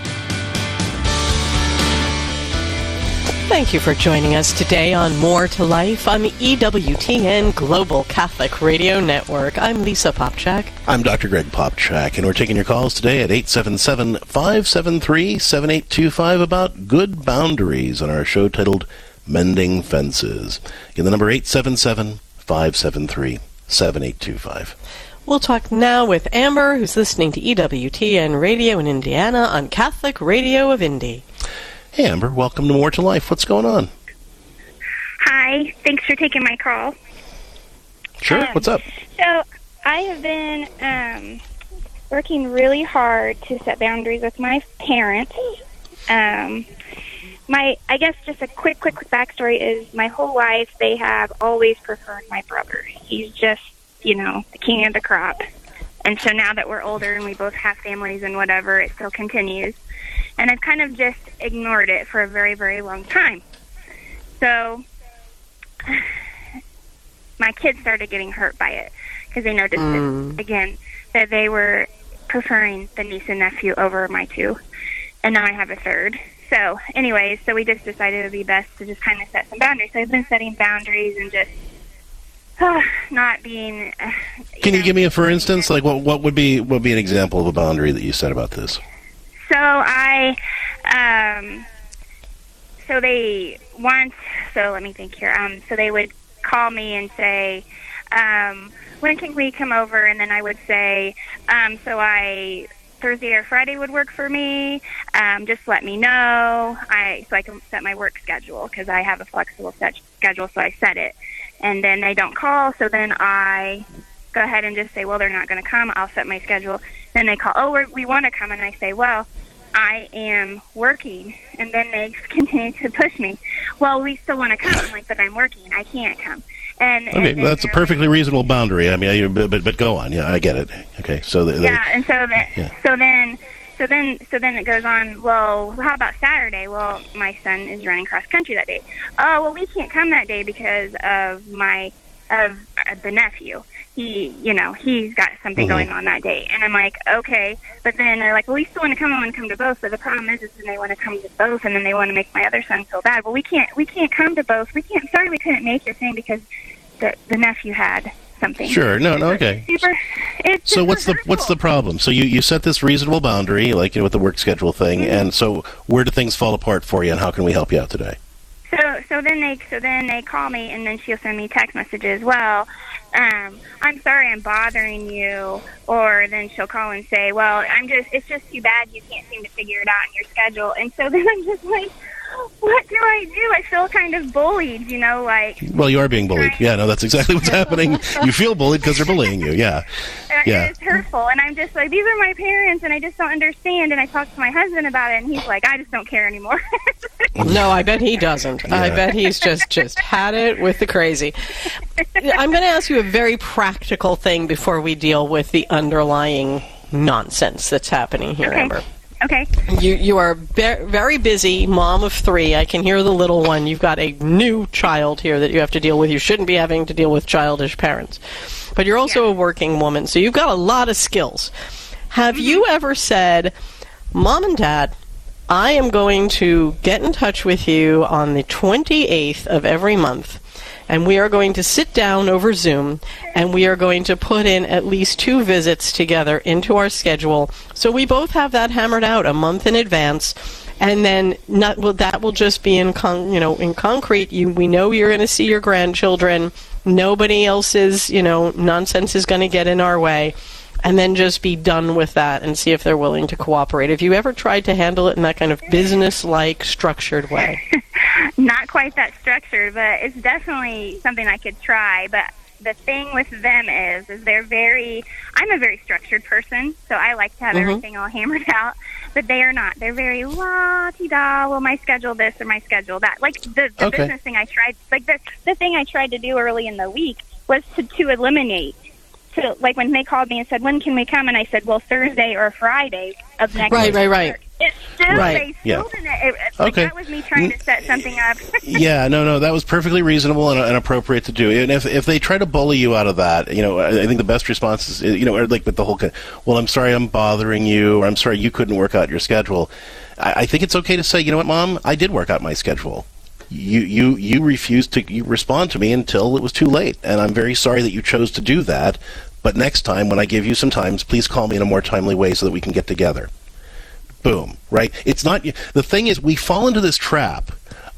Thank you for joining us today on More to Life on the EWTN Global Catholic Radio Network. I'm Lisa Popcak. I'm Dr. Greg Popcak, and we're taking your calls today at 877 573 7825 about good boundaries on our show titled Mending Fences. Again, the number 877 573 7825. We'll talk now with Amber, who's listening to EWTN Radio in Indiana on Catholic Radio of Indy. Hey, Amber, welcome to More to Life. What's going on? Hi, thanks for taking my call. Sure, Um, what's up? So, I have been um, working really hard to set boundaries with my parents. Um, my, I guess, just a quick, quick, quick backstory is my whole life they have always preferred my brother. He's just, you know, the king of the crop. And so now that we're older and we both have families and whatever, it still continues. And I've kind of just ignored it for a very, very long time. So my kids started getting hurt by it because they noticed Mm. it, again that they were preferring the niece and nephew over my two, and now I have a third. So, anyways, so we just decided it would be best to just kind of set some boundaries. So I've been setting boundaries and just not being. Uh, Can you give me a for instance? Like what what would be what would be an example of a boundary that you set about this? So I, um, so they once. So let me think here. Um, so they would call me and say, um, "When can we come over?" And then I would say, um, "So I." Thursday or Friday would work for me. Um, just let me know. I so I can set my work schedule because I have a flexible set schedule, so I set it. And then they don't call, so then I go ahead and just say, well, they're not going to come. I'll set my schedule. Then they call, oh, we're, we want to come, and I say, well, I am working. And then they continue to push me. Well, we still want to come. I'm like, but I'm working. I can't come. And, Okay, and then that's a perfectly reasonable boundary. I mean, I, but, but but go on. Yeah, I get it. Okay, so the, the- yeah, and so then, Yeah. so then, so then, so then it goes on. Well, how about Saturday? Well, my son is running cross country that day. Oh, well, we can't come that day because of my of uh, the nephew. He, you know, he's got something Mhm. going on that day, and I'm like, okay. But then they're like, well, we still want to come. I want to come to both. But the problem is, is then they want to come to both, and then they want to make my other son feel bad. Well, we can't, we can't come to both. We can't. Sorry, we couldn't make your thing because the the nephew had something. Sure. No. No. Okay. Super. So what's the what's the problem? So you, you set this reasonable boundary, like you know, with the work schedule thing, Mm-hmm. and so where do things fall apart for you, and how can we help you out today? So so then they so then they call me and then she'll send me text messages. Well, um, I'm sorry I'm bothering you, or then she'll call and say, well, I'm just it's just too bad you can't seem to figure it out in your schedule. And so then I'm just like, what do I do? I feel kind of bullied, you know, like Well, you are being bullied. Yeah. No, that's exactly what's happening. You feel bullied because they're bullying you. Yeah. uh, Yeah. it's hurtful. And I'm just like, these are my parents, and I just don't understand. And I talked to my husband about it, and he's like, I just don't care anymore. No, I bet he doesn't. I bet he's just just had it with the crazy. I'm going to ask you a very practical thing before we deal with the underlying nonsense that's happening here, Okay. Amber. Okay. You you are be- very busy, mom of three. I can hear the little one. You've got a new child here that you have to deal with. You shouldn't be having to deal with childish parents, but you're also a working woman, so you've got a lot of skills. Have mm-hmm. you ever said, "Mom and Dad"? I am going to get in touch with you on the 28th of every month, and we are going to sit down over Zoom, and we are going to put in at least two visits together into our schedule, so we both have that hammered out a month in advance. And then not, well, that will just be in con, you know in concrete. You we know you're going to see your grandchildren. Nobody else's you know nonsense is going to get in our way and then just be done with that and see if they're willing to cooperate. Have you ever tried to handle it in that kind of business like structured way? Not quite that structured, but it's definitely something I could try. But the thing with them is, is they're very. I'm a very structured person, so I like to have Mhm. everything all hammered out. But they are not. They're very la ti da. Well, my schedule this or my schedule that. Like the, the Okay. business thing I tried. Like the the thing I tried to do early in the week was to to eliminate. To like when they called me and said, "When can we come?" and I said, "Well, Thursday or Friday of next Right, week." right, right. It's still Right. they Yeah. didn't. It, it- like, Okay. That was me trying to set something up. yeah, no, no, that was perfectly reasonable and, and appropriate to do. And if if they try to bully you out of that, you know, I, I think the best response is, you know, like with the whole, kind well, I'm sorry, I'm bothering you, or I'm sorry you couldn't work out your schedule. I, I think it's okay to say, you know what, mom, I did work out my schedule. You you you refused to you respond to me until it was too late, and I'm very sorry that you chose to do that. But next time, when I give you some times, please call me in a more timely way so that we can get together. Boom right? It's not the thing is we fall into this trap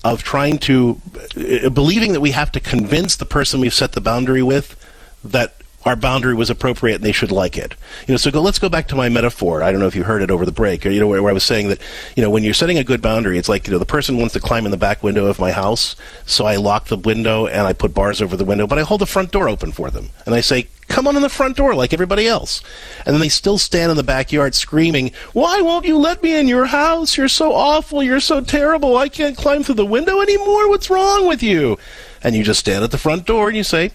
of trying to uh, believing that we have to convince the person we've set the boundary with that our boundary was appropriate and they should like it. You know, so go, let's go back to my metaphor. I don't know if you heard it over the break, or you know, where, where I was saying that, you know, when you're setting a good boundary, it's like, you know, the person wants to climb in the back window of my house, so I lock the window and I put bars over the window, but I hold the front door open for them. And I say, come on in the front door like everybody else. And then they still stand in the backyard screaming, why won't you let me in your house? You're so awful. You're so terrible. I can't climb through the window anymore. What's wrong with you? And you just stand at the front door and you say,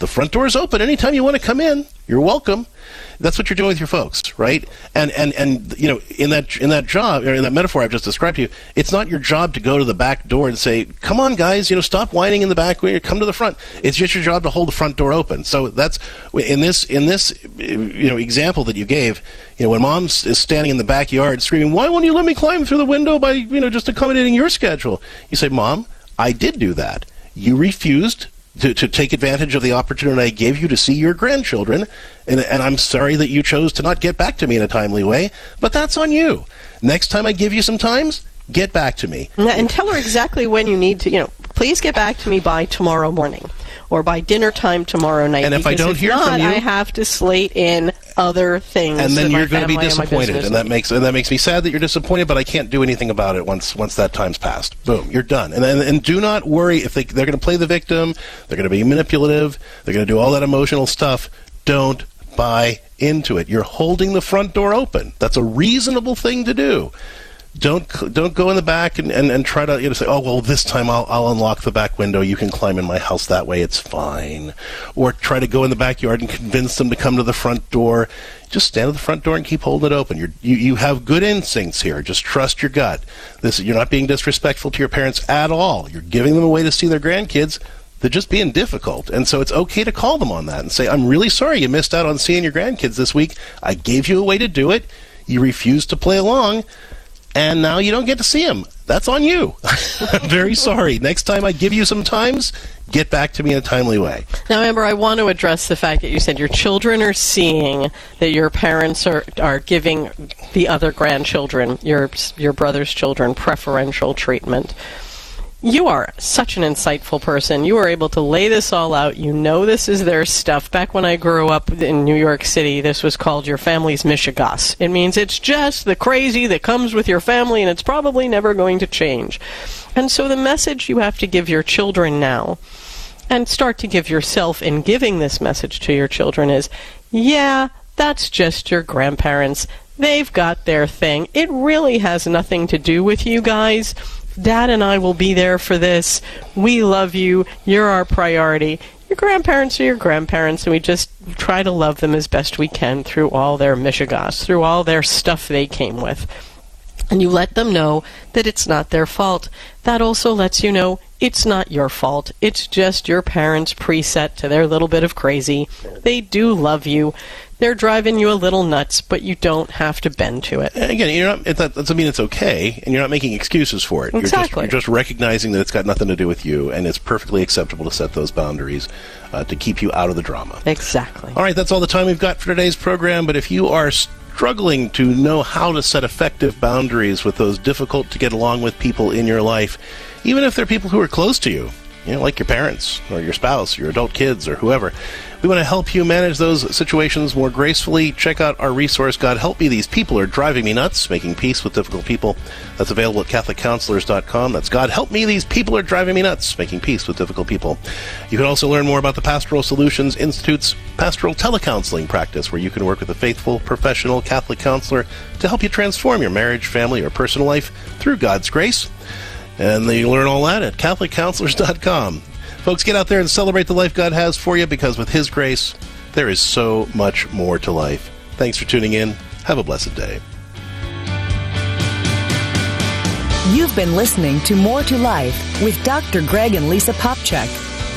the front door is open anytime you want to come in. You're welcome. That's what you're doing with your folks, right? And and and you know, in that in that job or in that metaphor I've just described to you, it's not your job to go to the back door and say, "Come on, guys, you know, stop whining in the back. way. Come to the front." It's just your job to hold the front door open. So that's in this in this you know example that you gave. You know, when mom is standing in the backyard screaming, "Why won't you let me climb through the window by you know just accommodating your schedule?" You say, "Mom, I did do that. You refused to, to take advantage of the opportunity I gave you to see your grandchildren, and, and I'm sorry that you chose to not get back to me in a timely way, but that's on you. Next time I give you some times, get back to me. And, tell her exactly when you need to, you know, please get back to me by tomorrow morning or by dinner time tomorrow night. And if I don't hear not, from you- I have to slate in other things. And then you're going to be family and disappointed, and that makes and that makes me sad that you're disappointed. But I can't do anything about it once once that time's passed. Boom, you're done. And and, and do not worry if they they're going to play the victim, they're going to be manipulative, they're going to do all that emotional stuff. Don't buy into it. You're holding the front door open. That's a reasonable thing to do. Don't don't go in the back and, and, and try to you know say oh well this time I'll I'll unlock the back window. You can climb in my house that way. It's fine. Or try to go in the backyard and convince them to come to the front door. Just stand at the front door and keep holding it open. You're, you you have good instincts here. Just trust your gut. This you're not being disrespectful to your parents at all. You're giving them a way to see their grandkids. They're just being difficult. And so it's okay to call them on that and say, I'm really sorry you missed out on seeing your grandkids this week. I gave you a way to do it. You refused to play along. And now you don't get to see them. That's on you. I'm very sorry. Next time I give you some times, get back to me in a timely way. Now, Amber, I want to address the fact that you said your children are seeing that your parents are, are giving the other grandchildren, your your brother's children, preferential treatment. You are such an insightful person. You are able to lay this all out. You know this is their stuff. Back when I grew up in New York City, this was called your family's Michigas. It means it's just the crazy that comes with your family and it's probably never going to change. And so the message you have to give your children now and start to give yourself in giving this message to your children is yeah, that's just your grandparents. They've got their thing. It really has nothing to do with you guys. Dad and I will be there for this. We love you. You're our priority. Your grandparents are your grandparents, and we just try to love them as best we can through all their mishigas, through all their stuff they came with. And you let them know that it's not their fault. That also lets you know it's not your fault. It's just your parents' preset to their little bit of crazy. They do love you. They're driving you a little nuts, but you don't have to bend to it. And again, you're not. It, that doesn't mean it's okay, and you're not making excuses for it. Exactly. You're just, you're just recognizing that it's got nothing to do with you, and it's perfectly acceptable to set those boundaries uh, to keep you out of the drama. Exactly. All right, that's all the time we've got for today's program. But if you are struggling to know how to set effective boundaries with those difficult to get along with people in your life, even if they're people who are close to you, you know, like your parents or your spouse, your adult kids, or whoever. We want to help you manage those situations more gracefully. Check out our resource, God Help Me. These people are driving me nuts, making peace with difficult people. That's available at CatholicCounselors.com. That's God Help Me. These people are driving me nuts, making peace with difficult people. You can also learn more about the Pastoral Solutions Institute's pastoral telecounseling practice, where you can work with a faithful, professional Catholic counselor to help you transform your marriage, family, or personal life through God's grace. And you learn all that at CatholicCounselors.com. Folks, get out there and celebrate the life God has for you because with His grace, there is so much more to life. Thanks for tuning in. Have a blessed day. You've been listening to More to Life with Dr. Greg and Lisa Popcak.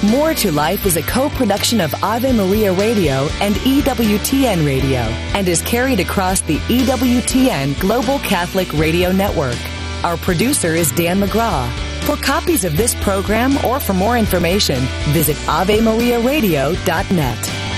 More to Life is a co production of Ave Maria Radio and EWTN Radio and is carried across the EWTN Global Catholic Radio Network. Our producer is Dan McGraw. For copies of this program or for more information, visit AveMariaRadio.net.